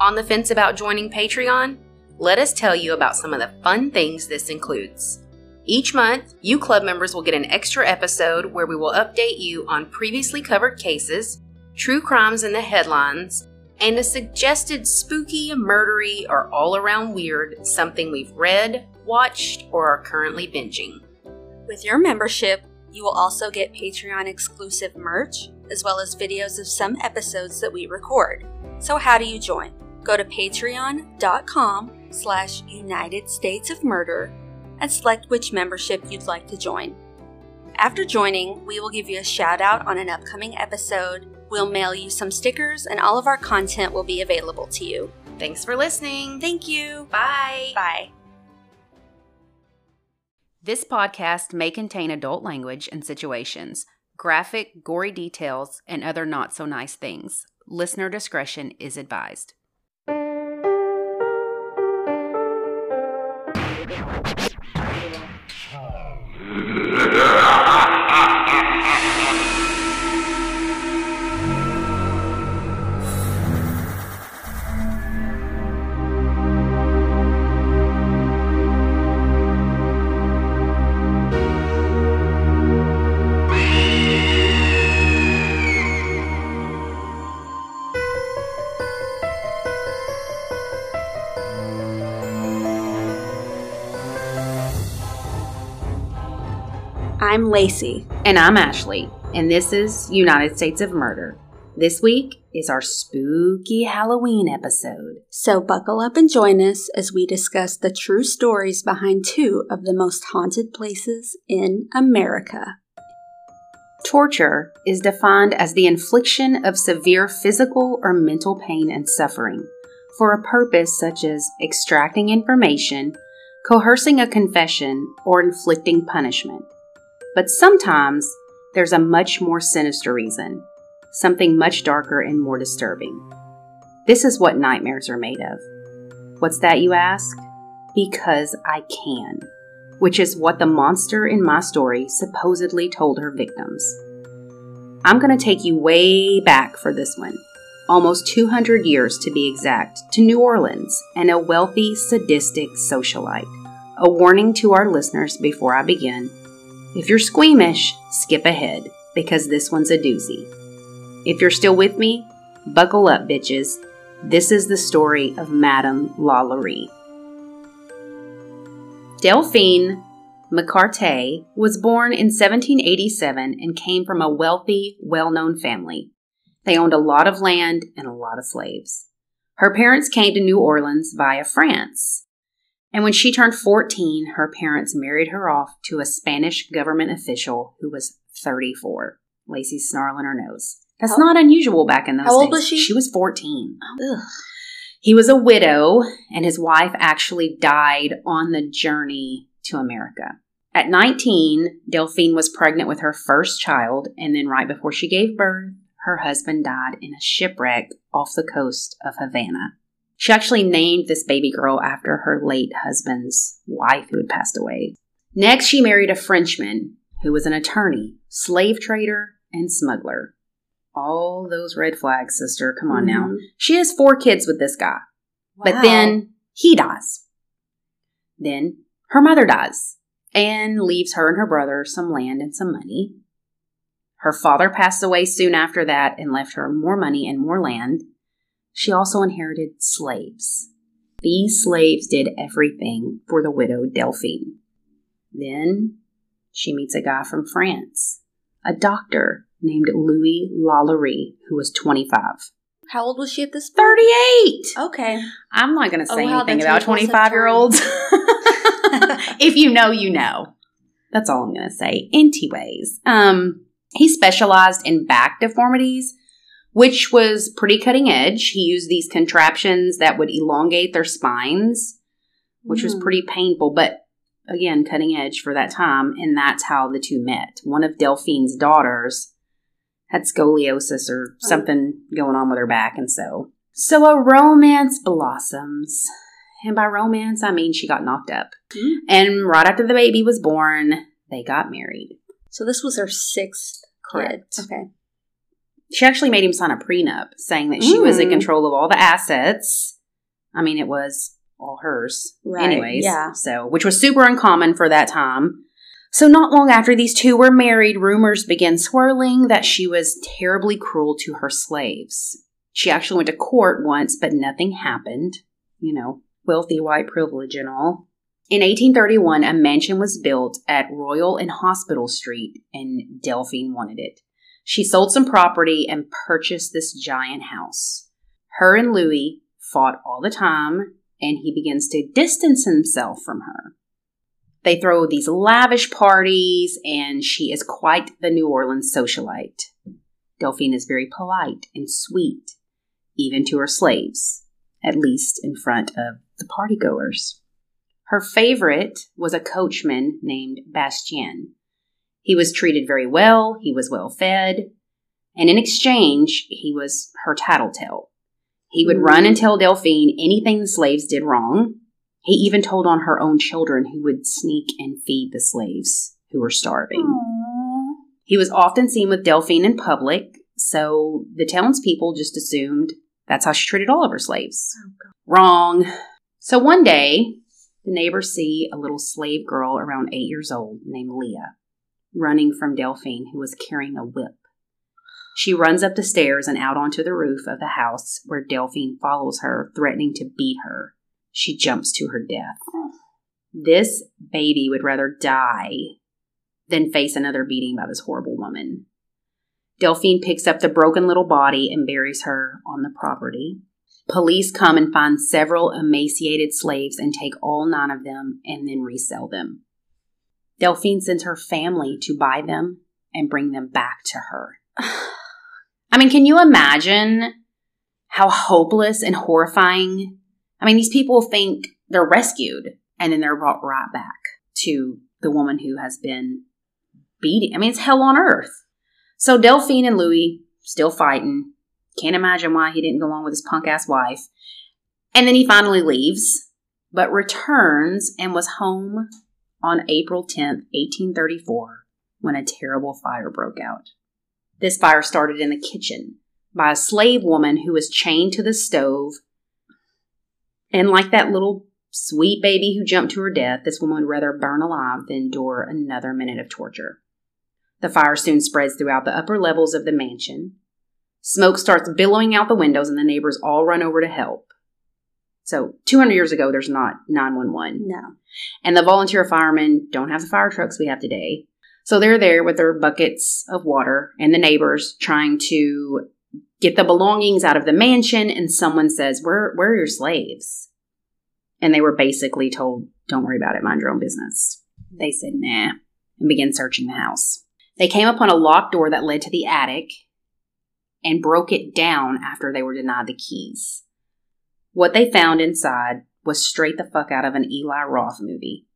On the fence about joining Patreon? Let us tell you about some of the fun things this includes. Each month, you club members will get an extra episode where we will update you on previously covered cases, true crimes in the headlines, and a suggested spooky, murdery, or all around weird something we've read, watched, or are currently binging. With your membership, you will also get Patreon exclusive merch, as well as videos of some episodes that we record. So how do you join? Go to patreon.com slash United States of Murder and select which membership you'd like to join. After joining, we will give you a shout out on an upcoming episode, we'll mail you some stickers, and all of our content will be available to you. Thanks for listening. Thank you. Bye. Bye. This podcast may contain adult language and situations, graphic, gory details, and other not so nice things. Listener discretion is advised. Yeah. I'm Lacey. And I'm Ashley, and this is United States of Murder. This week is our spooky Halloween episode. So buckle up and join us as we discuss the true stories behind two of the most haunted places in America. Torture is defined as the infliction of severe physical or mental pain and suffering for a purpose such as extracting information, coercing a confession, or inflicting punishment. But sometimes there's a much more sinister reason, something much darker and more disturbing. This is what nightmares are made of. What's that, you ask? Because I can, which is what the monster in my story supposedly told her victims. I'm going to take you way back for this one, almost 200 years to be exact, to New Orleans and a wealthy, sadistic socialite. A warning to our listeners before I begin if you're squeamish, skip ahead because this one's a doozy. If you're still with me, buckle up, bitches. This is the story of Madame Lalaurie. Delphine Macarty was born in 1787 and came from a wealthy, well known family. They owned a lot of land and a lot of slaves. Her parents came to New Orleans via France. And when she turned 14, her parents married her off to a Spanish government official who was 34. Lacey's snarling her nose. That's How- not unusual back in those How old days. was she? She was 14. Ugh. He was a widow, and his wife actually died on the journey to America. At 19, Delphine was pregnant with her first child, and then right before she gave birth, her husband died in a shipwreck off the coast of Havana. She actually named this baby girl after her late husband's wife who had passed away. Next, she married a Frenchman who was an attorney, slave trader, and smuggler. All those red flags, sister. Come on now. Mhm. She has four kids with this guy. But then he dies. Then her mother dies and leaves her and her brother some land and some money. Her father passed away soon after that and left her more money and more land. She also inherited slaves. These slaves did everything for the widow Delphine. Then she meets a guy from France, a doctor named Louis Lalaurie, who was 25. How old was she at this point? 38! Okay. I'm not going to Oh, say wow, anything about 25 year olds. if you know, you know. That's all I'm going to say. Anyways, um, he specialized in back deformities, which was pretty cutting edge. He used these contraptions that would elongate their spines, which was Mm. pretty painful, but again, cutting edge for that time. And that's how the two met. One of Delphine's daughters had scoliosis or something going on with her back, and so so a romance blossoms. And by romance, I mean she got knocked up. Mm. And right after the baby was born, they got married. So this was her sixth Correct. kid. Okay. She actually made him sign a prenup saying that she was in Mm. control of all the assets. I mean, it was all hers. Right, Anyways, yeah. So, which was super uncommon for that time. So, not long after these two were married, rumors began swirling that she was terribly cruel to her slaves. She actually went to court once, but nothing happened. You know, wealthy white privilege and all. In 1831, a mansion was built at Royal and Hospital Street, and Delphine wanted it. She sold some property and purchased this giant house. Her and Louis fought all the time, and he begins to distance himself from her. They throw these lavish parties, and she is quite the New Orleans socialite. Delphine is very polite and sweet, even to her slaves, at least in front of the partygoers. Her favorite was a coachman named Bastien. He was treated very well, he was well fed, and in exchange, he was her tattletale. He would run and tell Delphine anything the slaves did wrong. He even told on her own children who would sneak and feed the slaves who were starving. Aww. He was often seen with Delphine in public, so the townspeople just assumed that's how she treated all of her slaves. Oh, Wrong. So one day, the neighbors see a little slave girl around eight years old named Leah running from Delphine, who was carrying a whip. She runs up the stairs and out onto the roof of the house where Delphine follows her, threatening to beat her. She jumps to her death. This baby would rather die than face another beating by this horrible woman. Delphine picks up the broken little body and buries her on the property. Police come and find several emaciated slaves and take all nine of them and then resell them. Delphine sends her family to buy them and bring them back to her. I mean, can you imagine how hopeless and horrifying? I mean, these people think they're rescued and then they're brought right back to the woman who has been beating. I mean, it's hell on earth. So Delphine and Louis still fighting. Can't imagine why he didn't go along with his punk ass wife. And then he finally leaves, but returns and was home on April 10, 1834, when a terrible fire broke out. This fire started in the kitchen by a slave woman who was chained to the stove. And like that little sweet baby who jumped to her death, this woman would rather burn alive than endure another minute of torture. The fire soon spreads throughout the upper levels of the mansion. Smoke starts billowing out the windows, and the neighbors all run over to help. So, 200 years ago, there's not 911. No. And the volunteer firemen don't have the fire trucks we have today. So they're there with their buckets of water and the neighbors trying to get the belongings out of the mansion. And someone says, Where, where are your slaves? And they were basically told, Don't worry about it, mind your own business. They said, Nah, and began searching the house. They came upon a locked door that led to the attic and broke it down after they were denied the keys. What they found inside was straight the fuck out of an Eli Roth movie.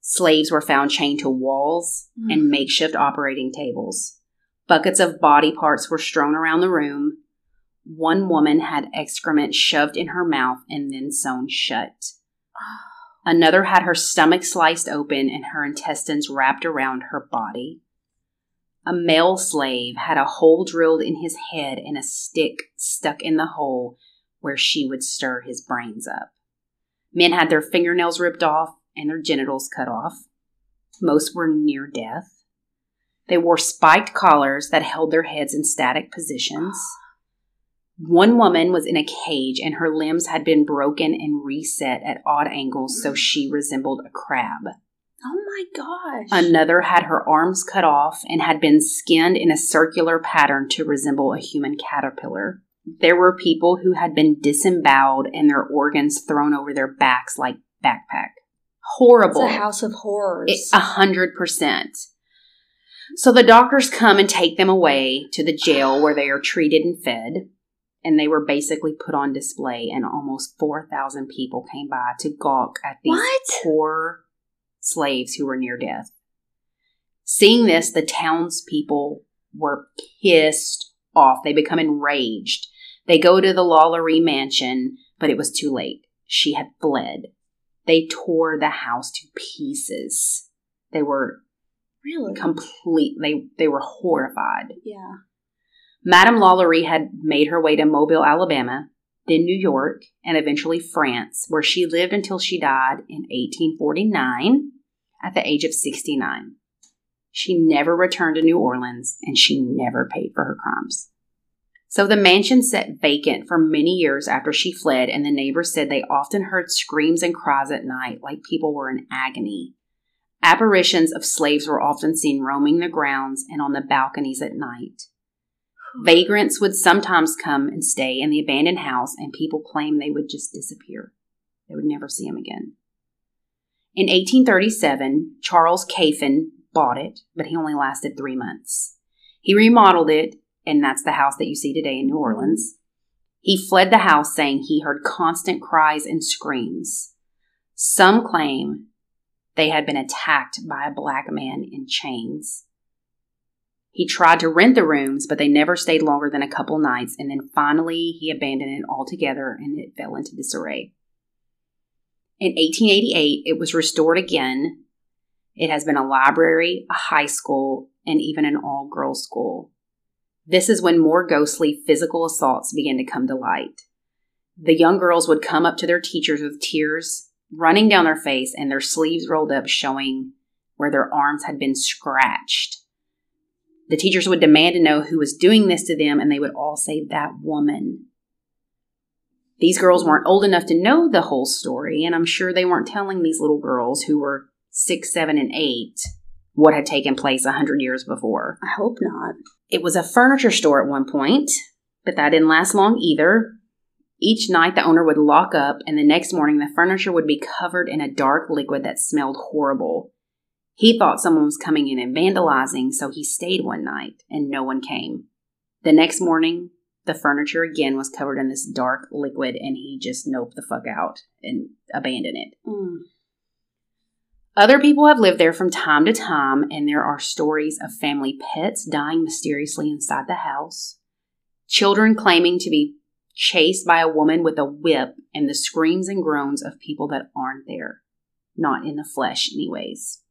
Slaves were found chained to walls Mm. and makeshift operating tables. Buckets of body parts were strewn around the room. One woman had excrement shoved in her mouth and then sewn shut. Another had her stomach sliced open and her intestines wrapped around her body. A male slave had a hole drilled in his head and a stick stuck in the hole where she would stir his brains up. Men had their fingernails ripped off and their genitals cut off. Most were near death. They wore spiked collars that held their heads in static positions. One woman was in a cage and her limbs had been broken and reset at odd angles so she resembled a crab. Oh my gosh. Another had her arms cut off and had been skinned in a circular pattern to resemble a human caterpillar. There were people who had been disemboweled and their organs thrown over their backs like backpack. it's Horrible. a house of horrors. A hundred percent. So the doctors come and take them away to the jail where they are treated and fed. And they were basically put on display, and almost 4,000 people came by to gawk at these What? poor slaves who were near death. Seeing this, the townspeople were pissed off. They become enraged. They go to the Lalaurie mansion, but it was too late. She had fled. They tore the house to pieces. They were really? complete. They they were horrified. yeah. Madame Lalaurie had made her way to Mobile, Alabama, then New York, and eventually France, where she lived until she died in 1849 at the age of 69. She never returned to New Orleans and she never paid for her crimes. So the mansion sat vacant for many years after she fled, and the neighbors said they often heard screams and cries at night like people were in agony. Apparitions of slaves were often seen roaming the grounds and on the balconies at night. Vagrants would sometimes come and stay in the abandoned house, and people claimed they would just disappear. They would never see them again. In 1837, Charles Caffin bought it, but he only lasted three months. He remodeled it, and that's the house that you see today in New Orleans. He fled the house saying he heard constant cries and screams. Some claim they had been attacked by a black man in chains. He tried to rent the rooms, but they never stayed longer than a couple nights, and then finally he abandoned it altogether and it fell into disarray. In 1888, it was restored again. It has been a library, a high school, and even an all girls school. This is when more ghostly physical assaults began to come to light. The young girls would come up to their teachers with tears running down their face and their sleeves rolled up, showing where their arms had been scratched. The teachers would demand to know who was doing this to them, and they would all say, That woman. These girls weren't old enough to know the whole story, and I'm sure they weren't telling these little girls who were six, seven, and eight what had taken place a hundred years before. I hope not. It was a furniture store at one point, but that didn't last long either. Each night, the owner would lock up, and the next morning, the furniture would be covered in a dark liquid that smelled horrible. He thought someone was coming in and vandalizing, so he stayed one night, and no one came. The next morning, the furniture again was covered in this dark liquid, and he just noped the fuck out and abandoned it. Mm. Other people have lived there from time to time, and there are stories of family pets dying mysteriously inside the house, children claiming to be chased by a woman with a whip, and the screams and groans of people that aren't there, not in the flesh, anyways.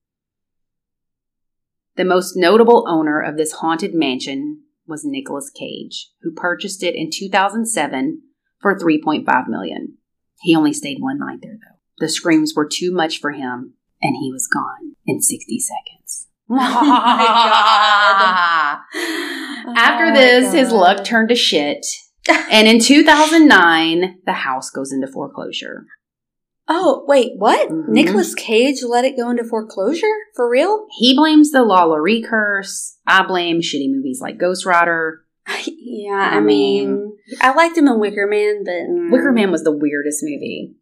The most notable owner of this haunted mansion was Nicolas Cage, who purchased it in 2007 for 3.5 million. He only stayed one night there though. The screams were too much for him and he was gone in 60 seconds. Oh my After Oh this, his luck turned to shit. And in 2009, the house goes into foreclosure. Oh, wait, what? Mhm. Nicolas Cage let it go into foreclosure? For real? He blames the Lalaurie curse. I blame shitty movies like Ghost Rider. yeah, I I, mean, I liked him in Wicker Man, but mm, Wicker Man was the weirdest movie.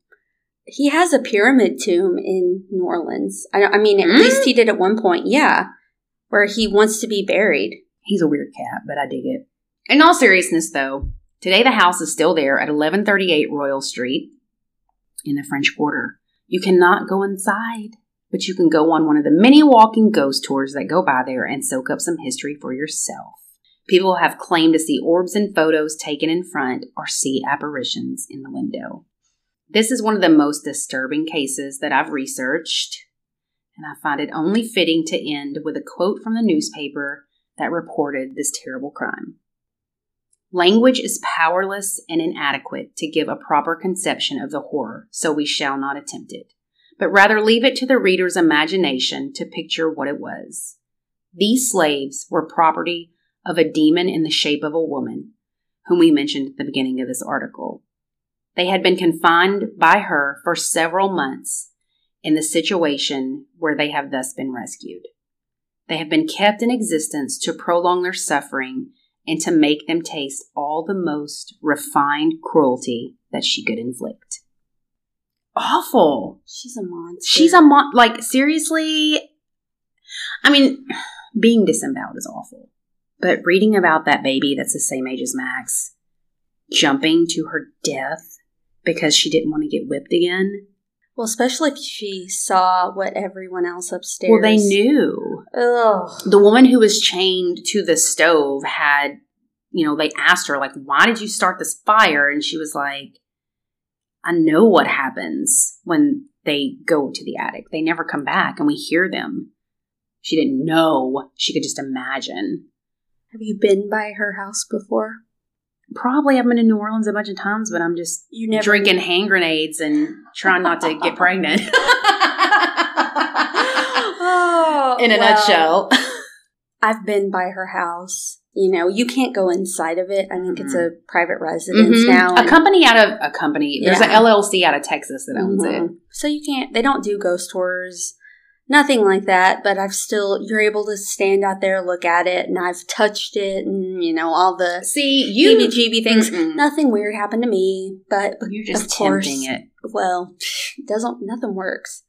He has a pyramid tomb in New Orleans. I, I mean, at Mm? least he did at one point, yeah, where he wants to be buried. He's a weird cat, but I dig it. In all seriousness, though, today the house is still there at 1138 Royal Street in the French Quarter. You cannot go inside, but you can go on one of the many walking ghost tours that go by there and soak up some history for yourself. People have claimed to see orbs and photos taken in front or see apparitions in the window. This is one of the most disturbing cases that I've researched, and I find it only fitting to end with a quote from the newspaper that reported this terrible crime. Language is powerless and inadequate to give a proper conception of the horror, so we shall not attempt it, but rather leave it to the reader's imagination to picture what it was. These slaves were property of a demon in the shape of a woman, whom we mentioned at the beginning of this article. They had been confined by her for several months in the situation where they have thus been rescued. They have been kept in existence to prolong their suffering and to make them taste all the most refined cruelty that she could inflict. Awful. She's a monster. She's a mon- like seriously. I mean, being disemboweled is awful, but reading about that baby that's the same age as Max jumping to her death because she didn't want to get whipped again. well, especially if she saw what everyone else upstairs. Well, they knew. Ugh. the woman who was chained to the stove had you know they asked her like why did you start this fire and she was like i know what happens when they go to the attic they never come back and we hear them she didn't know she could just imagine Have you been by her house before? Probably I've been to New Orleans a bunch of times, but I'm just You never drinking hand grenades and trying not to get pregnant. oh, In a well, nutshell. I've been by her house. You know, you can't go inside of it. I think it's a Mm-hmm. private residence Mhm. now. A company out of a company. There's Yeah. an LLC out of Texas that owns it. Mhm. So you can't, they don't do ghost tours, nothing like that, but I've still, you're able to stand out there, look at it, and I've touched it, and, you know, all the See, you heebie things. Mm-mm. Nothing weird happened to me, but You're just of course, it. well, doesn't, nothing works.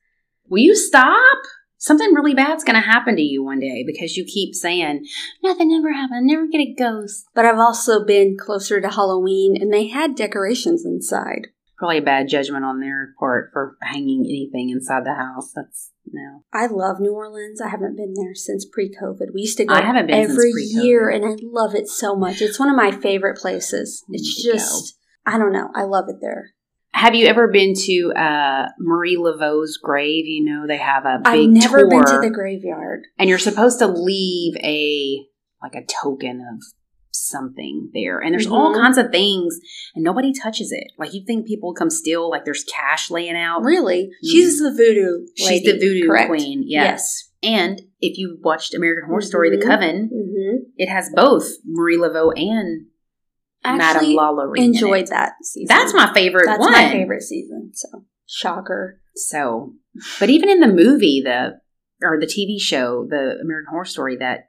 Will you stop? Something really bad's going to happen to you one day because you keep saying, nothing ever happened. Never get a ghost. But I've also been closer to Halloween, and they had decorations inside. Probably a bad judgment on their part for hanging anything inside the house. That's no. I love New Orleans. I haven't been there since pre-COVID. We used to go I haven't been every year, and I love it so much. It's one of my favorite places. It's just, I don't know, I love it there. Have you ever been to uh, Marie Laveau's grave? You know they have a big I've never been to the graveyard. and you're supposed to leave a like a token of something there. And there's all Mhm. kinds of things, and nobody touches it. Like you think people come steal? Like there's cash laying out. Really, she's the voodoo. She's the voodoo correct? queen. Yes. And if you watched American Horror Story, Mhm. The Coven, Mm-hmm. it has both Marie Laveau and Madame Actually, Lalaurie in enjoyed that season. That's my favorite That's one. my favorite season. So shocker. So, but even in the movie, the or the TV show, the American Horror Story, that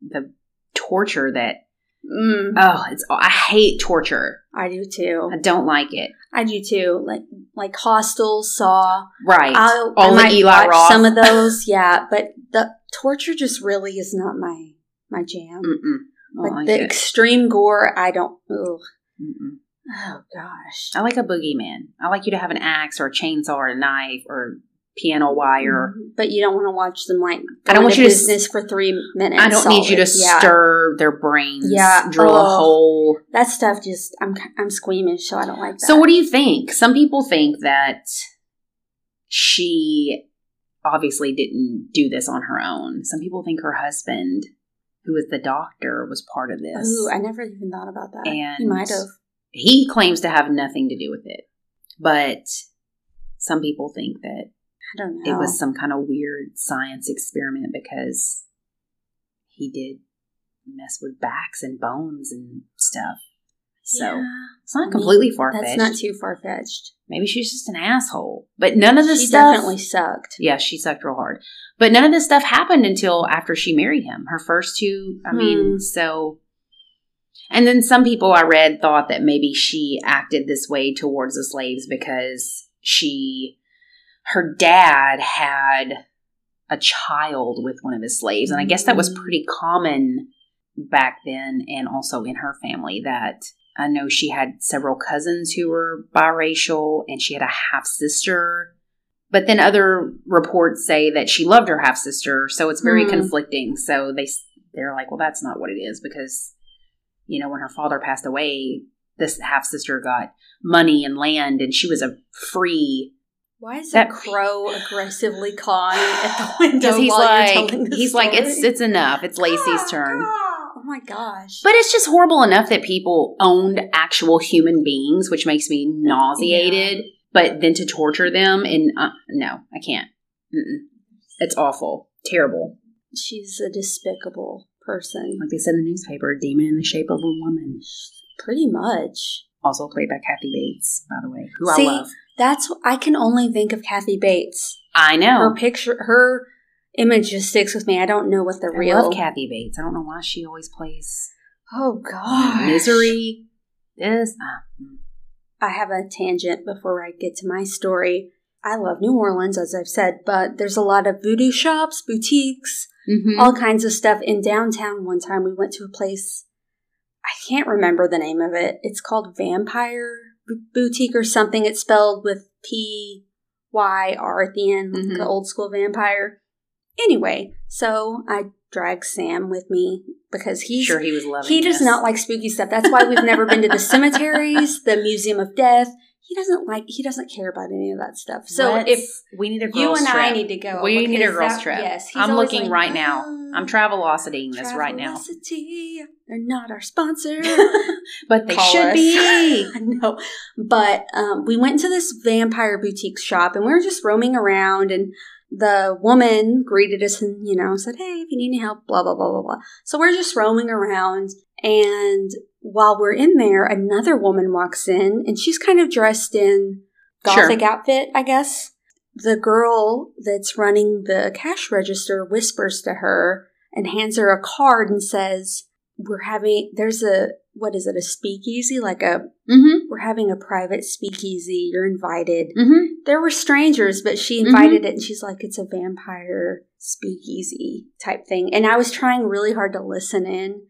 the torture that Mm, oh, it's I hate torture. I do too. I don't like it. I do too. Like like Hostel, Saw. Right, I'll, all I Eli Roth. some of those. Yeah, but the torture just really is not my my jam. Mm-mm. Like like the it. extreme gore, I don't. Oh gosh. I like a boogeyman. I like you to have an axe or a chainsaw or a knife or piano wire. Mm-hmm. But you don't want to watch them like I don't want you to s- for three minutes. I don't need you to. Yeah. stir their brains. Yeah. drill a hole. That stuff just I'm I'm squeamish, so I don't like that. So, what do you think? Some people think that she obviously didn't do this on her own. Some people think her husband, who was the doctor, was part of this. Ooh, I never even thought about that. And- he might have. he claims to have nothing to do with it, but some people think that I don't know. it was some kind of weird science experiment because he did mess with backs and bones and stuff. So Yeah. it's not I mean, completely far fetched. That's not too far fetched. Maybe she's just an asshole. But none of this She stuff. definitely sucked. Yeah, she sucked real hard. But none of this stuff happened until after she married him. Her first two, I Hmm. mean, so. And then some people I read thought that maybe she acted this way towards the slaves because she, her dad had a child with one of his slaves. And I guess that was Mm. pretty common back then and also in her family that I know she had several cousins who were biracial and she had a half sister. But then other reports say that she loved her half sister, so it's very Hmm. conflicting. So they they're like, well, that's not what it is because you know when her father passed away, this half sister got money and land, and she was a free. Why is That- crow aggressively cawing at the window Because he's while like, you're telling the he's like, it's it's enough. It's Lacey's Ah, turn. ah. Oh my gosh! But it's just horrible enough that people owned actual human beings, which makes me nauseated. But then to torture them and uh, no, I can't. Mm-mm. It's awful, terrible. she's a despicable person. Like they said in the newspaper, a demon in the shape of a woman. Pretty much. Also played by Kathy Bates, by the way, who See, I love. That's I can only think of Kathy Bates. I know. Her picture, her image just sticks with me. I don't know what the I real. love Kathy Bates. I don't know why she always plays Oh god, misery. This. mm. I have a tangent before I get to my story. I love New Orleans, as I've said, but there's a lot of voodoo shops, boutiques, Mhm. all kinds of stuff in downtown. One time we went to a place, I can't remember the name of it. It's called Vampire Boutique or something. It's spelled with P Y R at the end, like Mhm. the old school vampire. Anyway, so I dragged Sam with me because he's sure he was loving. he does not like spooky stuff. That's why we've never been to the cemeteries, the Museum of Death. He doesn't like he doesn't care about any of that stuff. So Let's- if we need a you and trip. I need to go, we need a girls that, trip. Yes, I'm looking like, right now. "Oh, I'm travelocitying this right now. They're not our sponsor. But they Call should us. be. I know. But um, we went to this vampire boutique shop and we were just roaming around and the woman greeted us and, you know, said, Hey, if you need any help, blah, blah, blah, blah, blah. So we're just roaming around and while we're in there, another woman walks in and she's kind of dressed in Sure. gothic outfit, I guess. The girl that's running the cash register whispers to her and hands her a card and says, We're having, there's a, what is it, a speakeasy? Like a, Mm-hmm. we're having a private speakeasy. You're invited. Mm-hmm. There were strangers, but she invited it and she's like, it's a vampire speakeasy type thing. And I was trying really hard to listen in.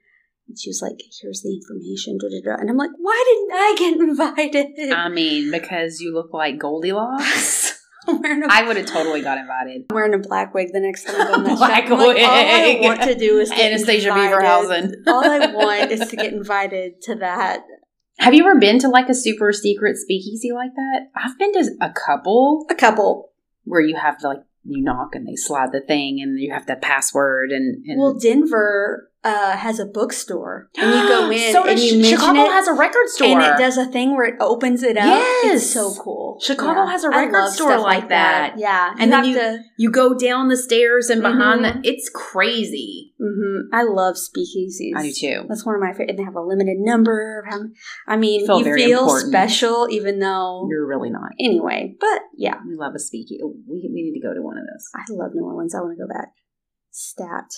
And she was like, here's the information. Da, da, da. And I'm like, why didn't I get invited? I mean, because you look like Goldilocks, a, I would have totally got invited. I'm wearing a black wig the next time I go in that Black shop. I'm like, all I want to do is get Anastasia invited. Beaverhausen. all I want is to get invited to that. Have you ever been to like a super secret speakeasy like that? I've been to a couple A couple. where you have to like you knock and they slide the thing and you have the password and, and Well, Denver uh, has a bookstore, and you go in so and you Chicago it, has a record store and it does a thing where it opens it up. Yes. it's so cool. Chicago has a record store like that. Yeah, And then you- to. You go down the stairs and behind Mhm. the it's crazy. hmm I love speakeasies. I do too. That's one of my favorite. And they have a limited number. I mean, Feel you feel special, even though. You're really not. Anyway, but yeah, We love a speakeasy. We, we need to go to one of those. I love New Orleans. I want to go back. Stat.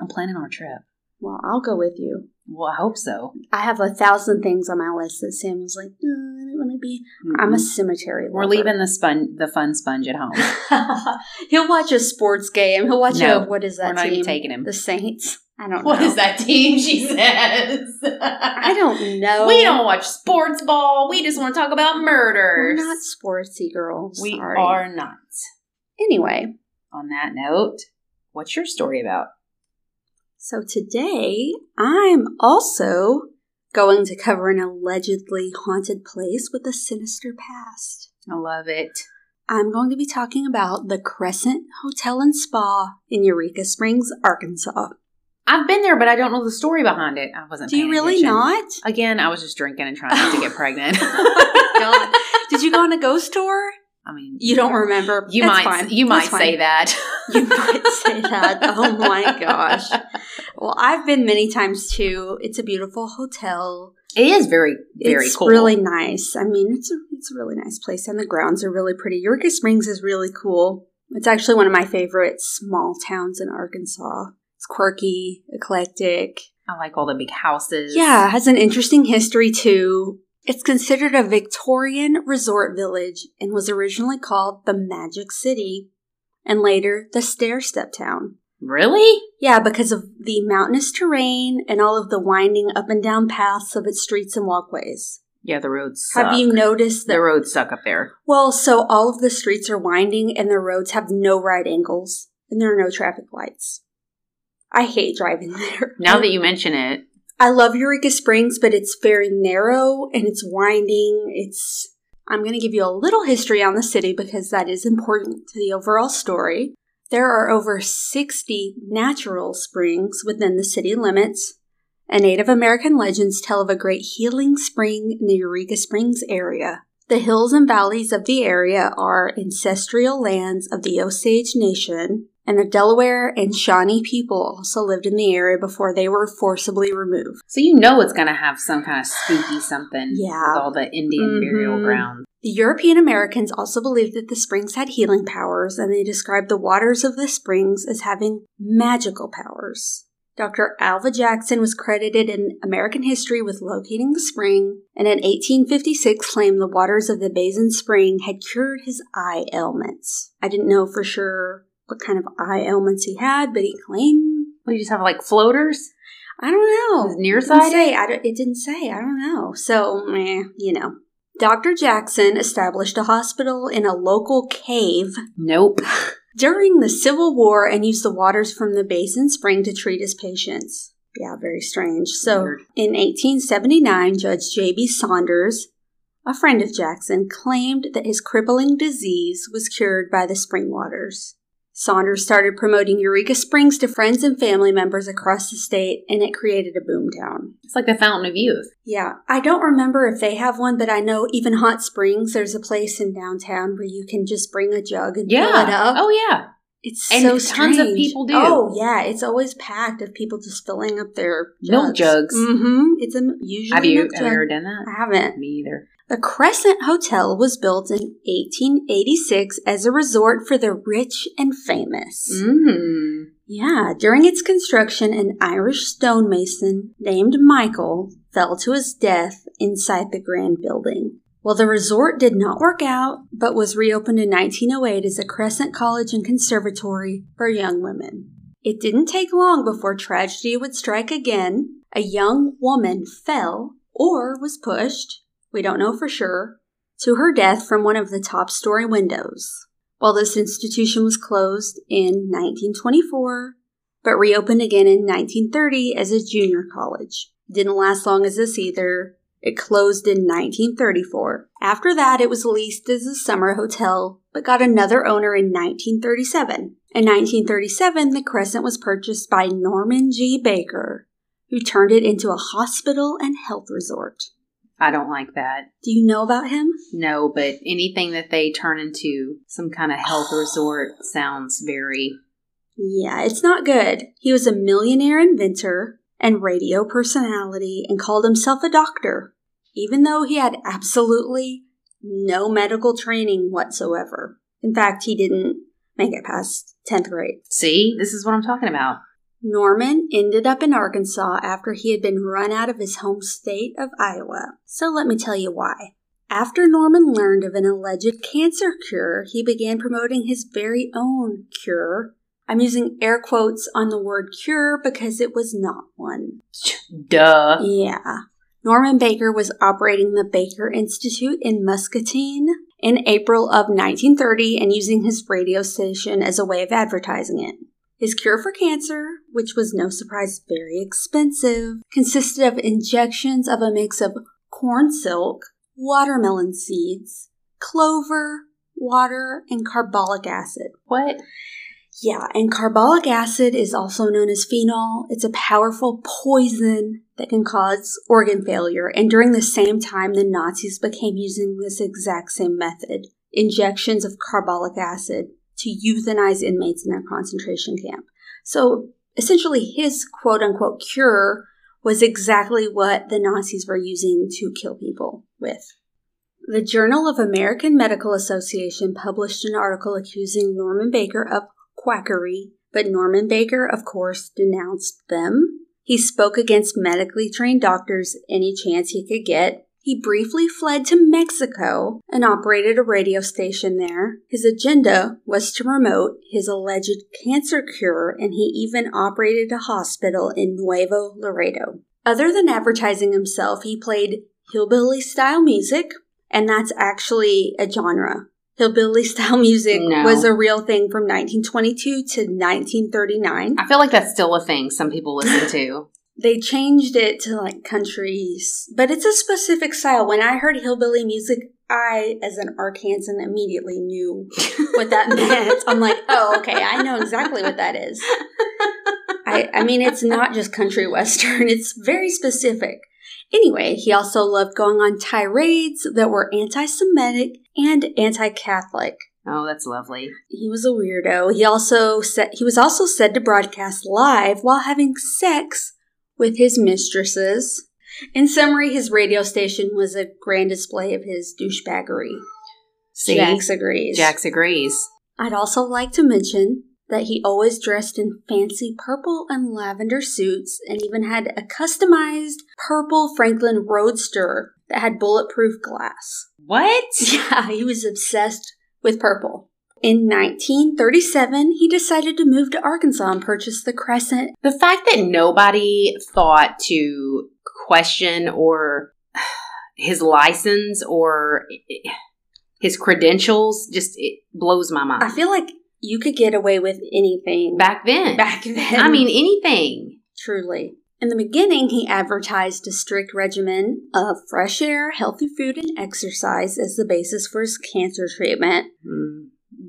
I'm planning our trip. Well, I'll go with you. Well, I hope so. I have a thousand things on my list that Sam was like, "Uh, I don't want to be. I'm a cemetery. Mm-hmm. We're leaving the spon- the fun sponge at home. He'll watch a sports game. He'll watch No, a what is that We're not team? even taking him. the Saints. I don't What know. is that team? She says. I don't know. We don't watch sports ball. We just want to talk about We're murders. not sportsy girls. we Sorry. are not. Anyway, On that note, what's your story about? So today I'm also going to cover an allegedly haunted place with a sinister past. I love it. I'm going to be talking about the Crescent Hotel and Spa in Eureka Springs, Arkansas. I've been there, but I don't know the story behind it. I wasn't. Do you really attention. not? Again, I was just drinking and trying not to get pregnant. God. Did you go on a ghost tour? I mean, You don't remember. You That's might. fine. You might say that. You might say that. Oh my gosh. Well, I've been many times too. It's a beautiful hotel. It is very, very cool. it's cool. really nice. I mean, it's a it's a really nice place, and the grounds are really pretty. Eureka Springs is really cool. It's actually one of my favorite small towns in Arkansas. It's quirky, eclectic. I like all the big houses. Yeah, it has an interesting history too. It's considered a Victorian resort village and was originally called the Magic City and later the Stair Step Town. Really? Yeah, because of the mountainous terrain and all of the winding up and down paths of its streets and walkways. Yeah, the roads. Suck. Have you noticed that? The roads suck up there. Well, so all of the streets are winding and the roads have no right angles and there are no traffic lights. I hate driving there. Now that you mention it, I love Eureka Springs, but it's very narrow and it's winding. It's I'm going to give you a little history on the city because that is important to the overall story. There are over 60 natural springs within the city limits, and Native American legends tell of a great healing spring in the Eureka Springs area. The hills and valleys of the area are ancestral lands of the Osage Nation, and the Delaware and Shawnee people also lived in the area before they were forcibly removed. so you know it's going to have some kind of spooky something. Yeah. With all the Indian burial Mhm. grounds. The European Americans also believed that the springs had healing powers, and they described the waters of the springs as having magical powers. Dr. Alva Jackson was credited in American history with locating the spring, and in 1856 claimed the waters of the Basin Spring had cured his eye ailments. I didn't know for sure what kind of eye ailments he had, but he claimed. We just have like floaters. I don't know. Is It didn't nearsighted? say. I don't, it didn't say. I don't know. So, eh, you know. Dr. Jackson established a hospital in a local cave Nope. during the Civil War and used the waters from the basin spring to treat his patients. Yeah, very strange. So, Weird. in 1879, Judge J.B. Saunders a friend of Jackson, claimed that his crippling disease was cured by the spring waters. Saunders started promoting Eureka Springs to friends and family members across the state, and it created a boomtown. It's like the fountain of youth. Yeah, I don't remember if they have one, but I know even Hot Springs, there's a place in downtown where you can just bring a jug and fill it up. Oh yeah. It's and so tons of people do. Oh yeah, it's always packed of people just filling up their Milk jugs. Mm-hmm. It's a usually Have you ever done that? I haven't. Me either. The Crescent Hotel was built in 1886 as a resort for the rich and famous. Mm. Yeah, during its construction, an Irish stonemason named Michael fell to his death inside the grand building. Well, the resort did not work out, but was reopened in 1908 as a Crescent College and Conservatory for young women. It didn't take long before tragedy would strike again. A young woman fell or was pushed, we don't know for sure, to her death from one of the top story windows. While this institution was closed in 1924, but reopened again in 1930 as a junior college. Didn't last long as this either. It closed in 1934. After that, it was leased as a summer hotel, but got another owner in 1937. In 1937, the Crescent was purchased by Norman G. Baker, who turned it into a hospital and health resort. I don't like that. Do you know about him? No, but anything that they turn into some kind of health resort sounds very. Yeah, it's not good. He was a millionaire inventor and radio personality and called himself a doctor, even though he had absolutely no medical training whatsoever. In fact, he didn't make it past 10th grade. See, this is what I'm talking about. Norman ended up in Arkansas after he had been run out of his home state of Iowa. So let me tell you why. After Norman learned of an alleged cancer cure, he began promoting his very own cure. I'm using air quotes on the word cure because it was not one. Duh. Yeah. Norman Baker was operating the Baker Institute in Muscatine in April of 1930 and using his radio station as a way of advertising it. His cure for cancer, which was no surprise very expensive, consisted of injections of a mix of corn silk, watermelon seeds, clover, water, and carbolic acid. What? Yeah, and carbolic acid is also known as phenol. It's a powerful poison that can cause organ failure. And during the same time, the Nazis became using this exact same method injections of carbolic acid to euthanize inmates in their concentration camp. So essentially, his quote unquote cure was exactly what the Nazis were using to kill people with. The Journal of American Medical Association published an article accusing Norman Baker of quackery, but Norman Baker, of course, denounced them. He spoke against medically trained doctors any chance he could get. He briefly fled to Mexico and operated a radio station there. His agenda was to promote his alleged cancer cure, and he even operated a hospital in Nuevo Laredo. Other than advertising himself, he played hillbilly style music, and that's actually a genre. Hillbilly style music No. was a real thing from 1922 to 1939. I feel like that's still a thing some people listen to. They changed it to like countries, but it's a specific style. When I heard hillbilly music, I, as an Arkansan, immediately knew what that meant. I'm like, oh, okay, I know exactly what that is. I, I mean, it's not just country western, it's very specific. Anyway, he also loved going on tirades that were anti Semitic and anti Catholic. Oh, that's lovely. He was a weirdo. He also said he was also said to broadcast live while having sex with his mistresses. In summary, his radio station was a grand display of his douchebaggery. See, Jax agrees. Jax agrees. I'd also like to mention that he always dressed in fancy purple and lavender suits and even had a customized purple Franklin Roadster that had bulletproof glass. What? Yeah, he was obsessed with purple. In 1937, he decided to move to Arkansas and purchase the Crescent. The fact that nobody thought to question or his license or his credentials just it blows my mind. I feel like you could get away with anything back then. back then. I mean, anything. truly. In the beginning, he advertised a strict regimen of fresh air, healthy food, and exercise as the basis for his cancer treatment. Mm.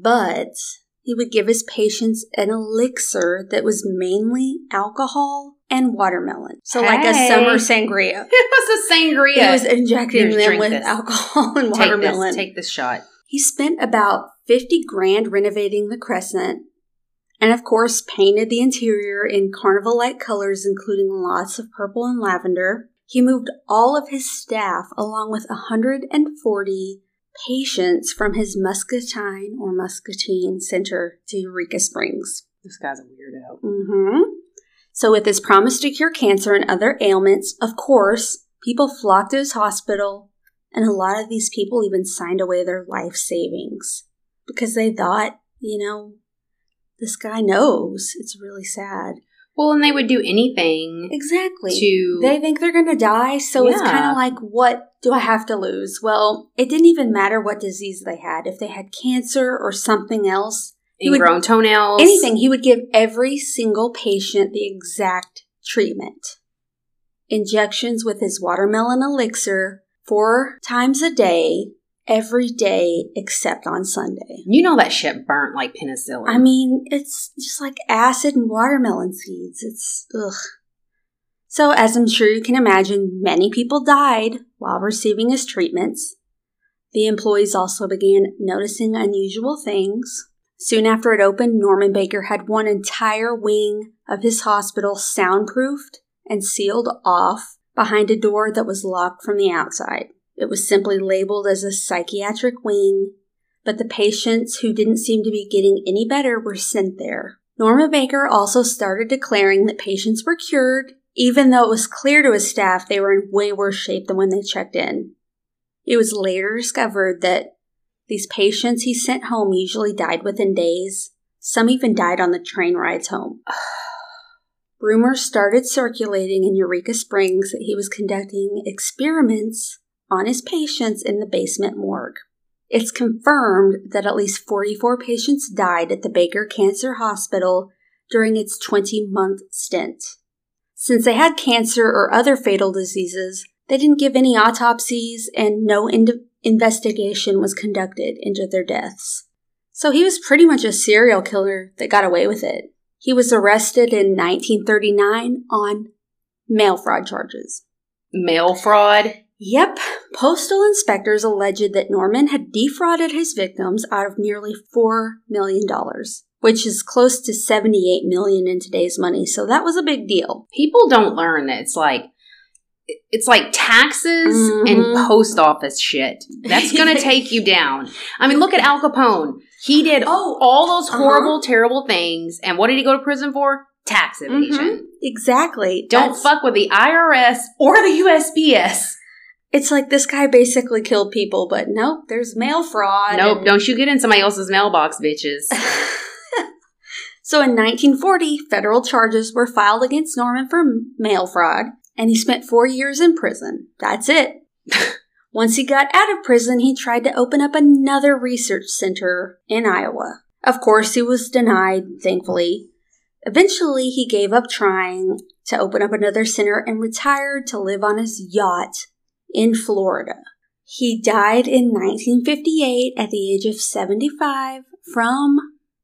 But he would give his patients an elixir that was mainly alcohol and watermelon. So, like a summer sangria. It was a sangria. He was injecting Here, them with this. alcohol and take watermelon. this. Take this shot. He spent about 50 grand renovating the crescent and of course painted the interior in carnival like colors including lots of purple and lavender. He moved all of his staff along with 140 patients from his Muscatine or Muscatine Center to Eureka Springs. This guy's a weirdo. Mm-hmm. So, with his promise to cure cancer and other ailments, of course, people flocked to his hospital, and a lot of these people even signed away their life savings because they thought, you know, this guy knows. It's really sad. Well, and they would do anything Exactly. to. They think they're going to die, so it's Yeah. kind of like, what do I have to lose? Well, it didn't even matter what disease they had. If they had cancer or something else, he would- ingrown toenails. anything, he would give every single patient the exact treatment. Injections with his watermelon elixir four times a day, every day except on Sunday. You know that shit burnt like penicillin. I mean, it's just like acid and watermelon seeds. It's ugh. So, as I'm sure you can imagine, many people died while receiving his treatments. The employees also began noticing unusual things. Soon after it opened, Norman Baker had one entire wing of his hospital soundproofed and sealed off behind a door that was locked from the outside. It was simply labeled as a psychiatric wing but the patients who didn't seem to be getting any better were sent there. Norma Baker also started declaring that patients were cured, even though it was clear to his staff they were in way worse shape than when they checked in. It was later discovered that these patients he sent home usually died within days. Some even died on the train rides home. Rumors started circulating in Eureka Springs that he was conducting experiments on his patients in the basement morgue. It's confirmed that at least 44 patients died at the Baker Cancer Hospital during its 20 month stint. Since they had cancer or other fatal diseases, they didn't give any autopsies and no ind- investigation was conducted into their deaths. So he was pretty much a serial killer that got away with it. He was arrested in 1939 on mail fraud charges. Mail fraud. Yep, postal inspectors alleged that Norman had defrauded his victims out of nearly $4 million, which is close to 78 million in today's money, so that was a big deal. People don't learn that it's like it's like taxes Mhm. and post office shit. That's going to take you down. I mean, look at Al Capone. He did Oh, all those uh-huh. horrible, terrible things, and what did he go to prison for? Tax evasion. Exactly. Don't That's- fuck with the IRS or the USPS. It's like this guy basically killed people, but nope, there's mail fraud. Nope, and- don't you get in somebody else's mailbox, bitches. so in 1940, federal charges were filed against Norman for mail fraud, and he spent four years in prison. That's it. Once he got out of prison, he tried to open up another research center in Iowa. Of course, he was denied, thankfully. Eventually, he gave up trying to open up another center and retired to live on his yacht in Florida. He died in 1958 at the age of 75 from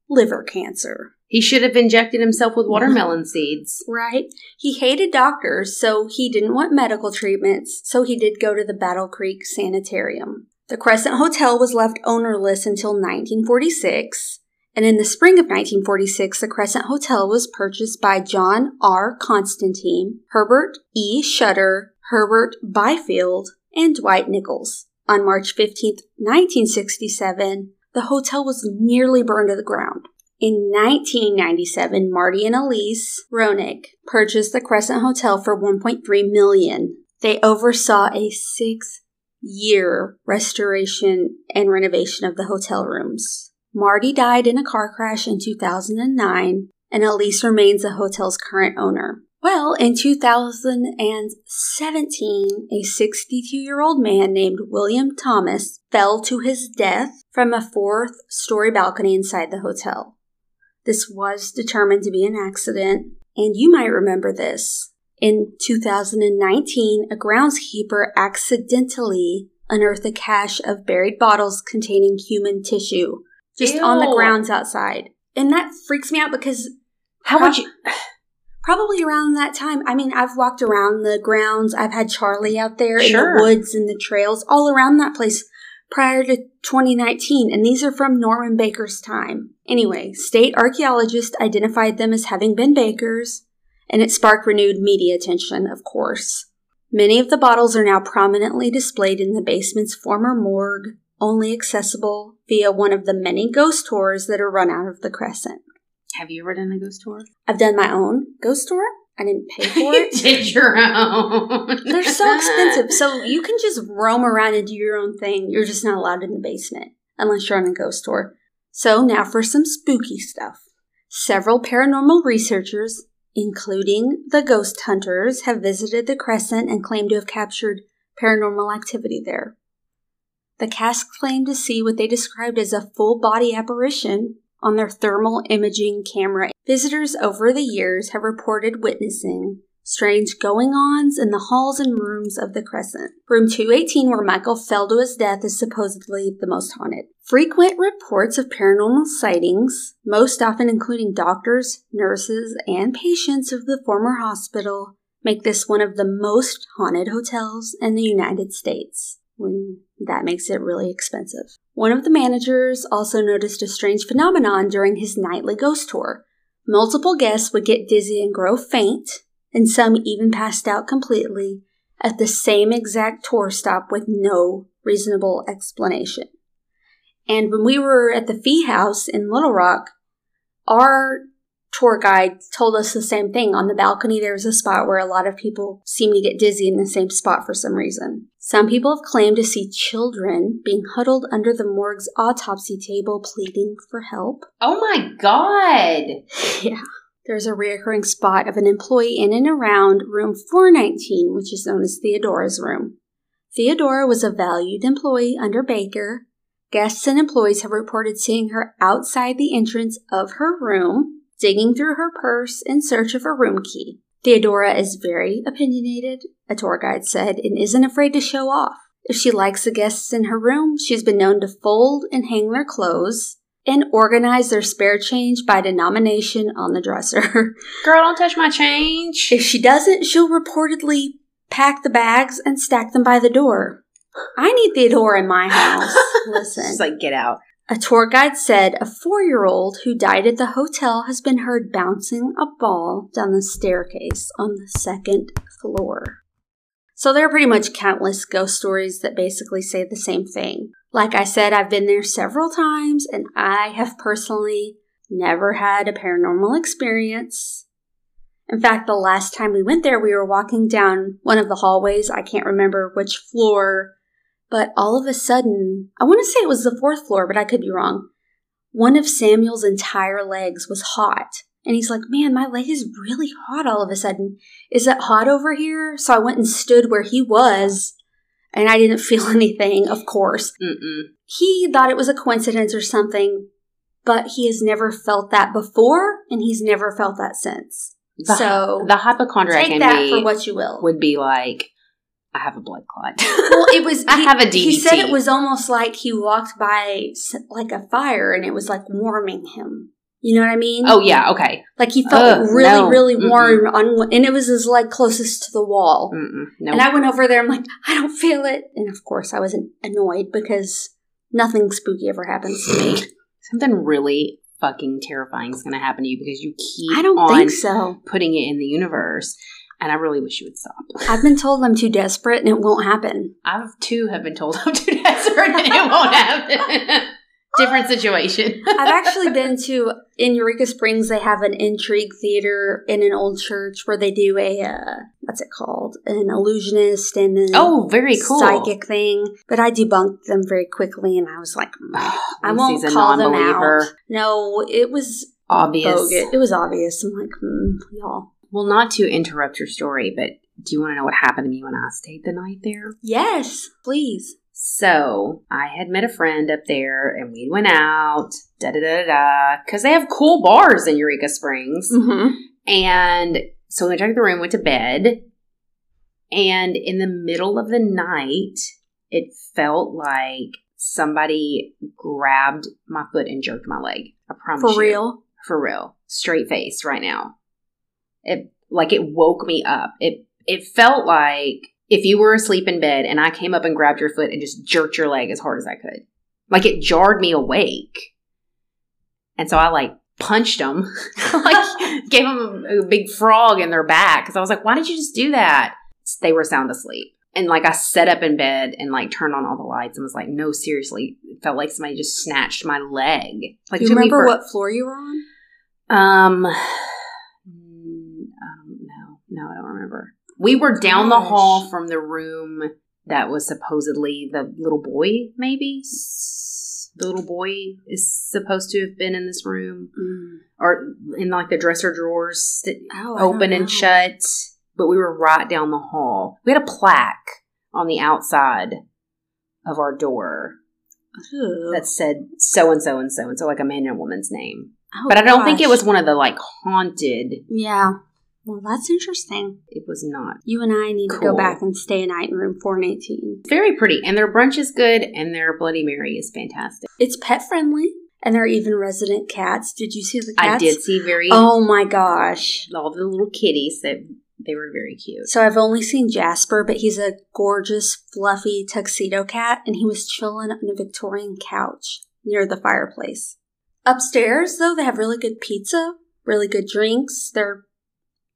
liver cancer. He should have injected himself with watermelon seeds. Right? He hated doctors, so he didn't want medical treatments, so he did go to the Battle Creek Sanitarium. The Crescent Hotel was left ownerless until 1946, and in the spring of 1946, the Crescent Hotel was purchased by John R. Constantine, Herbert E. Shutter, Herbert Byfield, and Dwight Nichols. On March 15, 1967, the hotel was nearly burned to the ground. In 1997, Marty and Elise Roenigk purchased the Crescent Hotel for 1.3 million. They oversaw a six-year restoration and renovation of the hotel rooms. Marty died in a car crash in 2009, and Elise remains the hotel's current owner. Well, in 2017, a 62 year old man named William Thomas fell to his death from a fourth story balcony inside the hotel. This was determined to be an accident, and you might remember this. In 2019, a groundskeeper accidentally unearthed a cache of buried bottles containing human tissue just on the grounds outside. And that freaks me out because How would you? probably around that time, I mean, I've walked around the grounds. I've had Charlie out there in the woods and the trails all around that place prior to 2019, and these are from Norman Baker's time. Anyway, state archaeologists identified them as having been Baker's, and it sparked renewed media attention, of course. Many of the bottles are now prominently displayed in the basement's former morgue, only accessible via one of the many ghost tours that are run out of the Crescent. Have you ever done a ghost tour? I've done my own ghost tour. I didn't pay for it. you did your own. They're so expensive. So you can just roam around and do your own thing. You're just not allowed in the basement unless you're on a ghost tour. So now for some spooky stuff. Several paranormal researchers, including the ghost hunters, have visited the Crescent and claim to have captured paranormal activity there. The cast claimed to see what they described as a full body apparition on their thermal imaging camera. Visitors over the years have reported witnessing strange going ons in the halls and rooms of the Crescent. Room 218, where Michael fell to his death, is supposedly the most haunted. Frequent reports of paranormal sightings, most often including doctors, nurses, and patients of the former hospital, make this one of the most haunted hotels in the United States. When that makes it really expensive. One of the managers also noticed a strange phenomenon during his nightly ghost tour. Multiple guests would get dizzy and grow faint, and some even passed out completely at the same exact tour stop with no reasonable explanation. And when we were at the Fee House in Little Rock, our tour guide told us the same thing. On the balcony, there was a spot where a lot of people seem to get dizzy in the same spot for some reason. Some people have claimed to see children being huddled under the morgue's autopsy table pleading for help. Oh my god! Yeah. There's a reoccurring spot of an employee in and around room 419, which is known as Theodora's room. Theodora was a valued employee under Baker. Guests and employees have reported seeing her outside the entrance of her room, digging through her purse in search of a room key. Theodora is very opinionated, a tour guide said, and isn't afraid to show off. If she likes the guests in her room, she's been known to fold and hang their clothes and organize their spare change by denomination on the dresser. Girl, don't touch my change. if she doesn't, she'll reportedly pack the bags and stack them by the door. I need Theodora in my house. Listen. Just like get out. A tour guide said a four year old who died at the hotel has been heard bouncing a ball down the staircase on the second floor. So there are pretty much countless ghost stories that basically say the same thing. Like I said, I've been there several times and I have personally never had a paranormal experience. In fact, the last time we went there, we were walking down one of the hallways. I can't remember which floor but all of a sudden, I want to say it was the fourth floor, but I could be wrong. One of Samuel's entire legs was hot. And he's like, Man, my leg is really hot all of a sudden. Is it hot over here? So I went and stood where he was, and I didn't feel anything, of course. Mm-mm. He thought it was a coincidence or something, but he has never felt that before, and he's never felt that since. The, so the hypochondriac take that me for what you will. would be like, I have a blood clot. well, it was. I he- have a He said it was almost like he walked by like a fire, and it was like warming him. You know what I mean? oh yeah, okay. like he felt Ugh, really, no. really Mm-mm. warm on, and it was his leg closest to the wall. Mm-mm. And I went over there. I'm like, I don't feel it, and of course, I wasn't annoyed because nothing spooky ever happens to me. Something really fucking terrifying is going to happen to you because you keep I don't on think so. putting it in the universe. And I really wish you would stop. I've been told I'm too desperate, and it won't happen. I've too have been told I'm too desperate and it won't happen. Different situation. I've actually been to in Eureka Springs. They have an intrigue theater in an old church where they do a uh, what's it called, an illusionist and an Oh, very cool. psychic thing. But I debunked them very quickly, and I was like, I won't call them out. No, it was Obvious. bogus. It was obvious. I'm like, mm, y'all. Well, not to interrupt your story, but do you want to know what happened to me when I stayed the night there? Yes, please. So I had met a friend up there and we went out, da da da da because they have cool bars in Eureka Springs. Mm-hmm. And so we checked the room, went to bed, and in the middle of the night, it felt like somebody grabbed my foot and jerked my leg. I promise For you. real? For real. Straight face right now. It like it woke me up. It it felt like if you were asleep in bed and I came up and grabbed your foot and just jerked your leg as hard as I could. Like it jarred me awake. And so I like punched them, like gave them a, a big frog in their back because I was like, why did you just do that? They were sound asleep. And like I sat up in bed and like turned on all the lights and was like, no, seriously. It felt like somebody just snatched my leg. Like Do you remember for- what floor you were on? um, No, I don't remember. We were down the hall from the room that was supposedly the little boy, maybe. The little boy is supposed to have been in this room, or in like the dresser drawers, that Oh, open and shut. But we were right down the hall. We had a plaque on the outside of our door Ooh. that said so and so and so and so, like a man and a woman's name. Oh, But I don't think it was one of the like haunted. Yeah. Well, that's interesting. It was not. You and I need to go back and stay a night in room 418. Very pretty. And their brunch is good and their Bloody Mary is fantastic. It's pet friendly, and there are even resident cats. Did you see the cats? I did see very Oh my gosh. all the little kitties that they were very cute. So I've only seen Jasper, but he's a gorgeous, fluffy tuxedo cat, and he was chilling on a Victorian couch near the fireplace. Upstairs, though, they have really good pizza, really good drinks. They're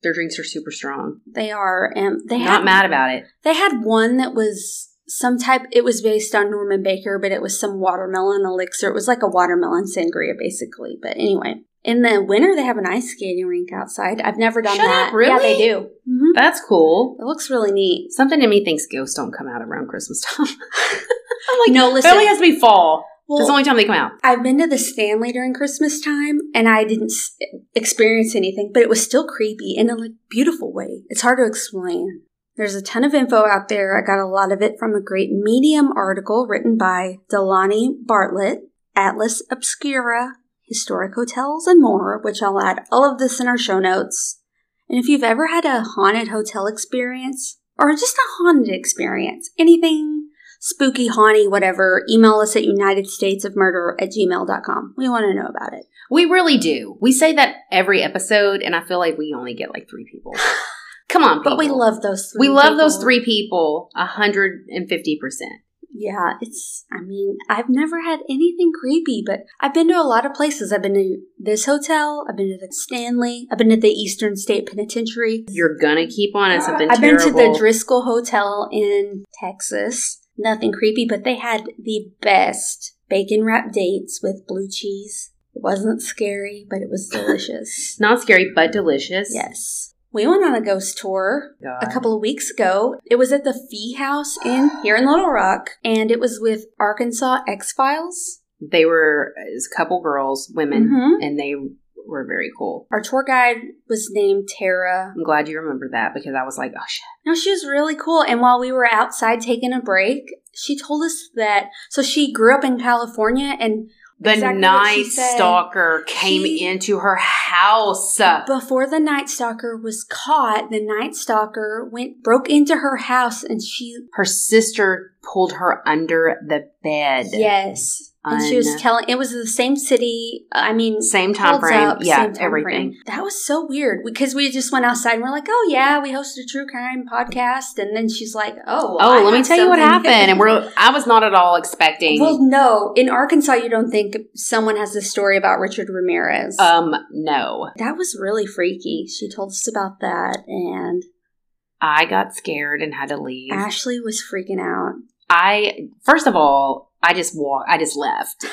Their drinks are super strong. they are, and they are Not had mad about it. They had one that was some type. It was based on Norman Baker, but it was some watermelon elixir. It was like a watermelon sangria, basically. But anyway, in the winter they have an ice skating rink outside. I've never done Shut that. up, really? Yeah, they do. hmm That's cool. It looks really neat. Something in me thinks ghosts don't come out around Christmas time. I'm like, No, it listen. only has to be fall. Well, That's the only time they come out. I've been to the Stanley during Christmas time, and I didn't s- experience anything, but it was still creepy in a like, beautiful way. It's hard to explain. There's a ton of info out there. I got a lot of it from a great Medium article written by Delani Bartlett, Atlas Obscura, Historic Hotels, and more, which I'll add all of this in our show notes. And if you've ever had a haunted hotel experience, or just a haunted experience, anything spooky, haunty, whatever, email us at unitedstatesofmurder at gmail.com. We want to know about it. We really do. We say that every episode, and I feel like we only get like three people. Come on, people. But we love those three we love those people. three people a hundred and fifty percent. Yeah, it's, I mean, I've never had anything creepy, but I've been to a lot of places. I've been to this hotel, I've been to the Stanley, I've been to the Eastern State Penitentiary. You're gonna keep on at something uh, I've been to the Driskill Hotel in Texas. Nothing creepy, but they had the best bacon wrapped dates with blue cheese. It wasn't scary, but it was delicious. Not scary, but delicious. yes. We went on a ghost tour God. a couple of weeks ago. It was at the Fee House in here in Little Rock, and it was with Arkansas X Files. They were a couple girls, women, Mhm. and they were very cool. Our tour guide was named Tara. I'm glad you remember that because I was like, oh shit. No, she was really cool. And while we were outside taking a break, she told us that so she grew up in California and The Exactly night stalker came She- into her house. before the Night Stalker was caught, the Night Stalker went broke into her house and she Her sister pulled her under the bed. yes. And she was telling it was the same city. I mean, Same time frame. up, yeah, time everything. frame. That was so weird because we just went outside and we're like, "Oh yeah, we hosted a true crime podcast," and then she's like, "Oh, Oh, I let me tell you what happened. And we're I was not at all expecting well, no, in Arkansas, you don't think someone has a story about Richard Ramirez. um no. that was really freaky. She told us about that, and I got scared and had to leave. Ashley was freaking out. I first of all, I just walked I just left.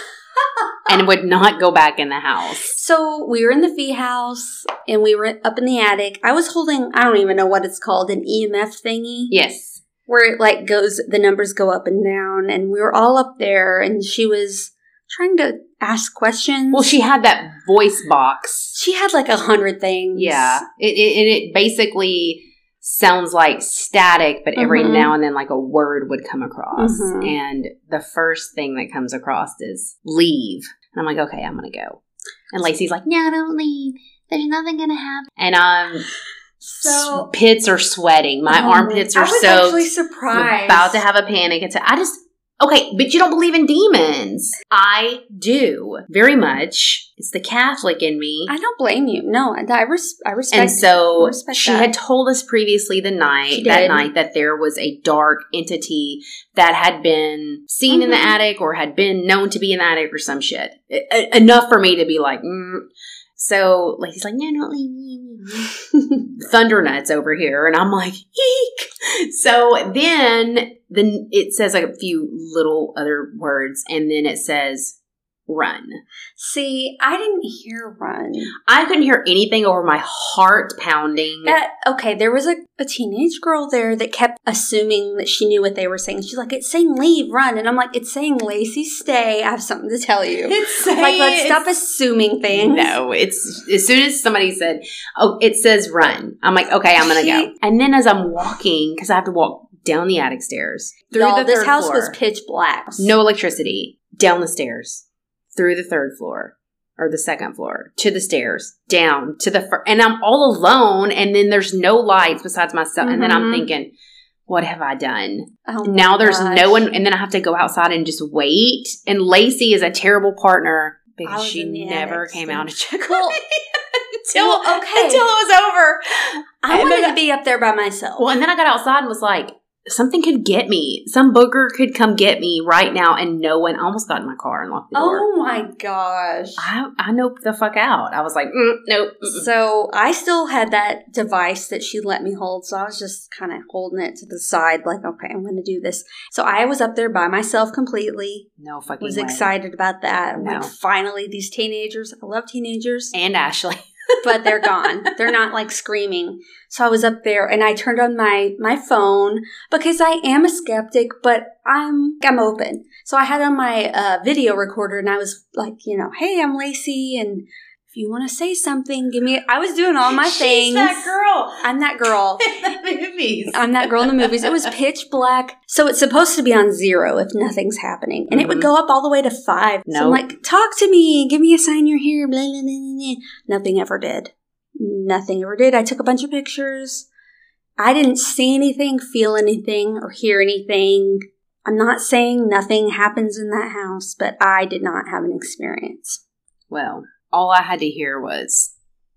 and would not go back in the house. So we were in the fee house and we were up in the attic. I was holding, I don't even know what it's called, an EMF thingy. Yes. Where it like goes, the numbers go up and down. And we were all up there and she was trying to ask questions. Well, she had that voice box. she had like a hundred things. Yeah. It, it, and it basically sounds like static, but every Mhm. now and then, like a word would come across. Mhm. And the first thing that comes across is leave. And I'm like, okay, I'm going to go. And Lacey's like, no, don't leave. There's nothing going to happen. And um, So pits are sweating. My Oh, armpits I are was soaked. actually I'm surprised. about to have a panic attack. I just okay, but you don't believe in demons. I do very much. It's the Catholic in me. I don't blame you. No, I, I, res- I respect. and so respect she that. had told us previously the night that night that there was a dark entity that had been seen in the Mhm. attic or had been known to be in the attic or some shit. Enough for me to be like, mm. so like he's like, no, don't leave me. Thunder nuts over here, and I'm like, eek. So then, then it says like a few little other words, and then it says run. See, I didn't hear run. I couldn't hear anything over my heart pounding. That okay, there was a, a teenage girl there that kept assuming that she knew what they were saying. She's like, "It's saying leave, run," and I'm like, "It's saying Lacey, stay. I have something to tell you." It's like, let's stop assuming things. No, it's as soon as somebody said, "Oh, it says run," I'm like, "Okay, I'm gonna go." And then as I'm walking, because I have to walk down the attic stairs through Y'all, the this house floor. was pitch black. no electricity, down the stairs, through the third floor or the second floor to the stairs, down to the first, and I'm all alone, and then there's no lights besides myself, and then I'm Mhm. thinking. What have I done? Oh now there's gosh. no one, and then I have to go outside and just wait. And Lacey is a terrible partner because she never came out to check Well, on me until well, okay. until it was over. I and wanted then- to be up there by myself. Well, and then I got outside and was like, something could get me. Some booger could come get me right now, and no one. I almost got in my car and locked the door. oh my gosh. I I noped the fuck out. I was like, mm, nope. mm-mm. So I still had that device that she let me hold. So I was just kind of holding it to the side, like, okay, I'm going to do this. So I was up there by myself completely. No fucking Was way. excited about that. No. Like, finally, these teenagers. I love teenagers, And Ashley. But they're gone. they're not like screaming. So I was up there and I turned on my my phone because I am a skeptic, but I'm I'm open. So I had on my uh, video recorder and I was like, you know, hey, I'm Lacey, and if you want to say something, give me. I was doing all my She's things. that girl I'm that girl. in the movies. I'm that girl in the movies. It was pitch black. So it's supposed to be on zero if nothing's happening. And it would Mhm. go up all the way to five. So I'm like, talk to me. Give me a sign you're here. Blah, blah, blah. Nothing ever did. Nothing ever did. I took a bunch of pictures. I didn't see anything, feel anything, or hear anything. I'm not saying nothing happens in that house, but I did not have an experience. Well, all I had to hear was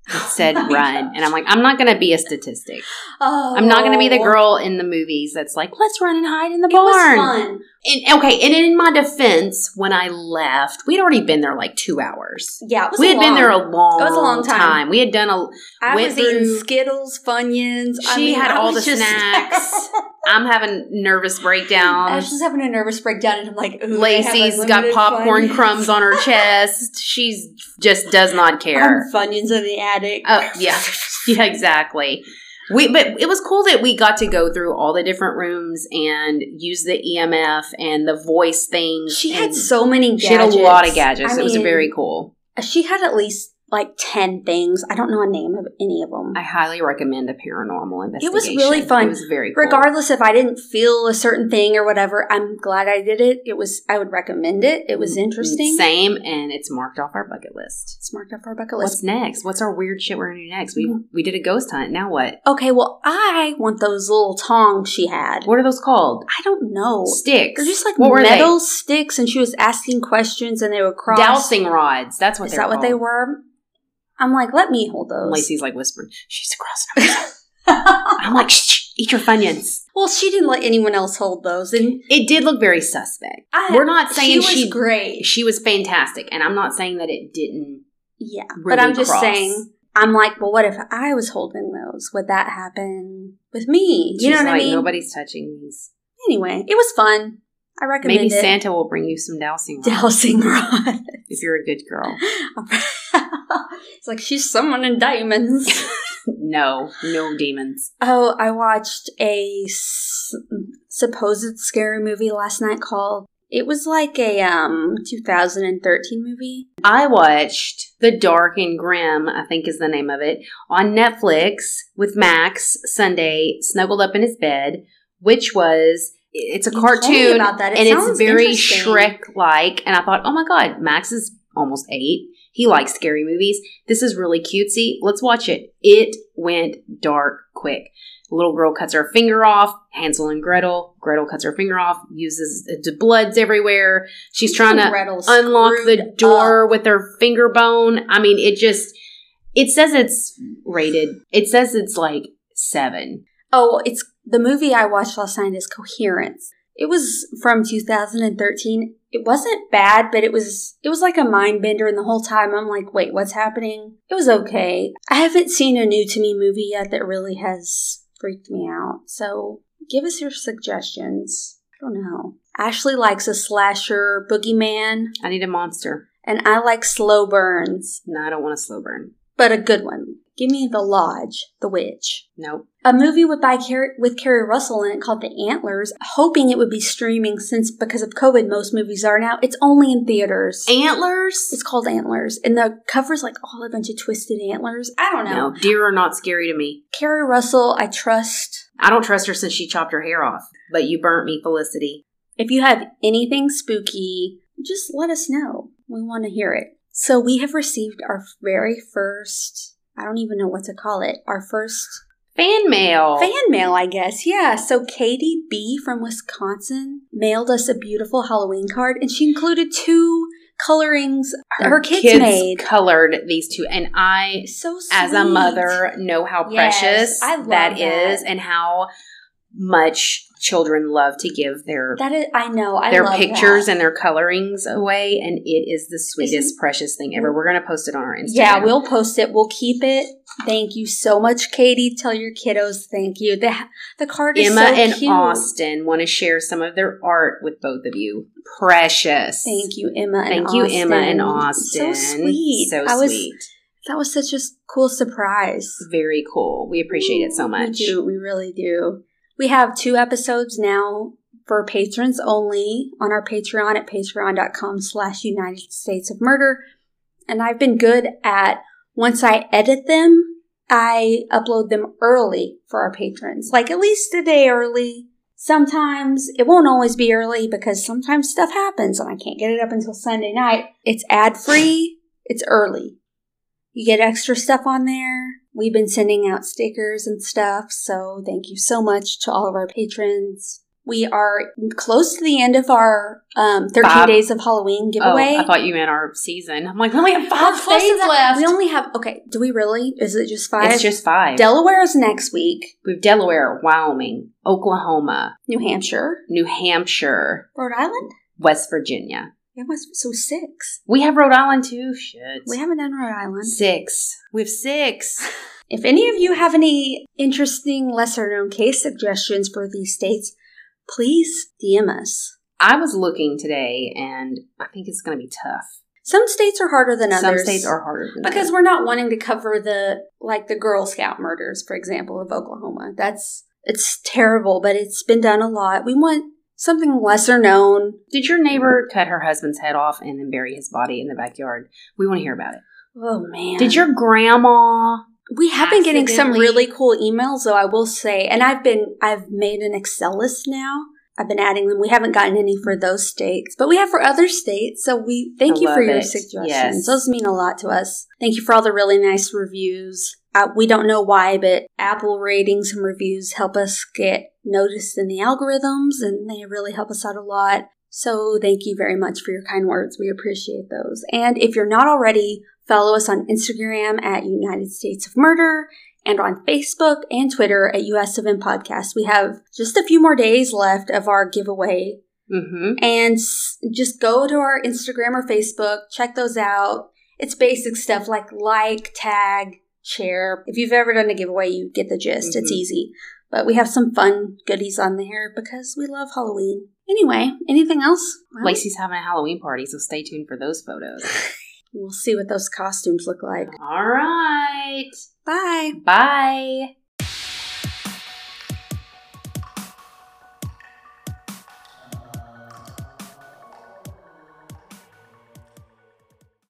it said Oh run, and I'm like, I'm not going to be a statistic. Oh, I'm not going to be the oh. girl in the movies that's like, let's run and hide in the It was barn. fun. And, okay, and in my defense, when I left, we'd already been there like two hours. Yeah, it was We had been there a long. long, It was a long time. We had done a. I was eating Skittles, Funyuns. She I mean, had I all the just- snacks. I'm having nervous breakdown. I was just having a nervous breakdown, and I'm like, Ooh, Lacey's got popcorn Funyuns. crumbs on her chest. She's just does not care. I'm Funyuns in the attic. Oh yeah, yeah, exactly. We but it was cool that we got to go through all the different rooms and use the EMF and the voice thing. She had so many gadgets. she had a lot of gadgets. I it was very cool. She had at least like 10 things. I don't know a name of any of them. I highly recommend a paranormal investigation. It was really fun. It was very cool. Regardless if I didn't feel a certain thing or whatever, I'm glad I did it. It was, I would recommend it. It was interesting. Mm, Same, and it's marked off our bucket list. It's marked off our bucket list. What's next? What's our weird shit we're gonna do next? We Mhm. we did a ghost hunt. Now what? Okay, well, I want those little tongs she had. What are those called? I don't know. Sticks. They're just like what metal sticks, and she was asking questions, and they were they? cross. Dowsing rods. That's what Is that were what they were? I'm like, let me hold those. Lacey's like whispering, she's over. I'm like, shh, eat your funyuns. well, she didn't let anyone else hold those, and It did look very suspect. I, We're not saying she was she great. she was fantastic, and I'm not saying that it didn't. Yeah, but I'm just cross. saying. I'm like, well, what if I was holding those? Would that happen with me? You know what like, I mean? Nobody's touching these. Anyway, it was fun. I recommend Maybe it. Santa will bring you some dowsing rods Dowsing rod. if you're a good girl. it's like she's someone in diamonds. No, no demons. oh, I watched a s- supposed scary movie last night called. It was like a um 2013 movie. I watched The Dark and Grimm, I think is the name of it, on Netflix with Max Sunday, snuggled up in his bed, which was it's a You cartoon about that. It and it's very. Shrek like. And I thought, oh my god, Max is almost eight. He likes scary movies. This is really cutesy. Let's watch it. It went dark quick. little girl cuts her finger off. Hansel and Gretel. Gretel cuts her finger off. Uses blood's everywhere. She's trying to Gretel's unlock the door up. with her finger bone. I mean, it just. It says it's rated. It says it's like seven. Oh, it's the movie I watched last night is Coherence. It was from 2013. It wasn't bad, but it was it was like a mind bender and the whole time I'm like, "Wait, what's happening?" It was okay. I haven't seen a new to me movie yet that really has freaked me out. So, give us your suggestions. I don't know. Ashley likes a slasher boogeyman, I need a monster. and I like slow burns, No, I don't want a slow burn. but a good one. Give me The Lodge, The Witch. Nope. A movie with by Keri, with Keri Russell in it called The Antlers, hoping it would be streaming since because of COVID most movies are now. It's only in theaters. Antlers? It's called Antlers, and the cover's like all a bunch of twisted antlers. I don't know. No, deer are not scary to me. Keri Russell, I trust. I don't trust her since she chopped her hair off. But you burnt me, Felicity. If you have anything spooky, just let us know. We want to hear it. So we have received our very first. I don't even know what to call it. Our first Fan mail. Fan mail, I guess. Yeah. So Katie B from Wisconsin mailed us a beautiful Halloween card, and she included two colorings her, kids, made. colored these two, and I, so sweet. as a mother, know how Yes, precious I love that that. is, and how much children love to give their that is, I know. I their pictures that. and their colorings away, and it is the sweetest, Isn't- precious thing ever. We're gonna post it on our Instagram. Yeah, we'll post it. We'll keep it. Thank you so much, Katie. Tell your kiddos thank you. The the card is Emma so and cute. Austin want to share some of their art with both of you. Precious. Thank you, Emma. And Thank you, Emma and Austin. Austin. So sweet. So I was, sweet. That was such a cool surprise. Very cool. We appreciate it so much. We do. We really do. We have two episodes now for patrons only on our Patreon at patreon.com slash United States of Murder. And I've been good at once I edit them, I upload them early for our patrons. Like at least a day early. Sometimes it won't always be early because sometimes stuff happens and I can't get it up until Sunday night. It's ad free. It's early. You get extra stuff on there. We've been sending out stickers and stuff, so thank you so much to all of our patrons. We are close to the end of our um, 13 Five. Days of Halloween giveaway. Oh, I thought you meant our season. I'm like, we only have five We're close to days left. We only have, okay, do we really? Is it just five? It's just five. Delaware is next week. we have Delaware, Wyoming, Oklahoma, New Hampshire. New Hampshire, Rhode Island? West Virginia. It was, so six. We have Rhode Island too. Shit. We haven't done Rhode Island. six. We have six. If any of you have any interesting lesser known case suggestions for these states, please DM us. I was looking today, and I think it's going to be tough. Some states are harder than others. Some states are harder than because others. we're not wanting to cover the like the Girl Scout murders, for example, of Oklahoma. That's it's terrible, but it's been done a lot. We want something lesser known. Did your neighbor cut her husband's head off and then bury his body in the backyard? We want to hear about it. Oh man. Did your grandma? We have been getting some really cool emails though, I will say. And I've been I've made an Excel list now. I've been adding them. We haven't gotten any for those states, but we have for other states. So we thank I you for your it. suggestions. Yes. Those mean a lot to us. Thank you for all the really nice reviews. Uh, we don't know why, but Apple ratings and reviews help us get noticed in the algorithms and they really help us out a lot. So thank you very much for your kind words. We appreciate those. And if you're not already, follow us on Instagram at United States of Murder and on Facebook and Twitter at US of M Podcast. We have just a few more days left of our giveaway. Mm-hmm. And s- just go to our Instagram or Facebook, check those out. It's basic stuff like like, tag, share. If you've ever done a giveaway, you get the gist. It's Mhm. easy. But we have some fun goodies on there because we love Halloween. Anyway, anything else? Lacey's having a Halloween party, so stay tuned for those photos. We'll see what those costumes look like. All right. Bye. Bye.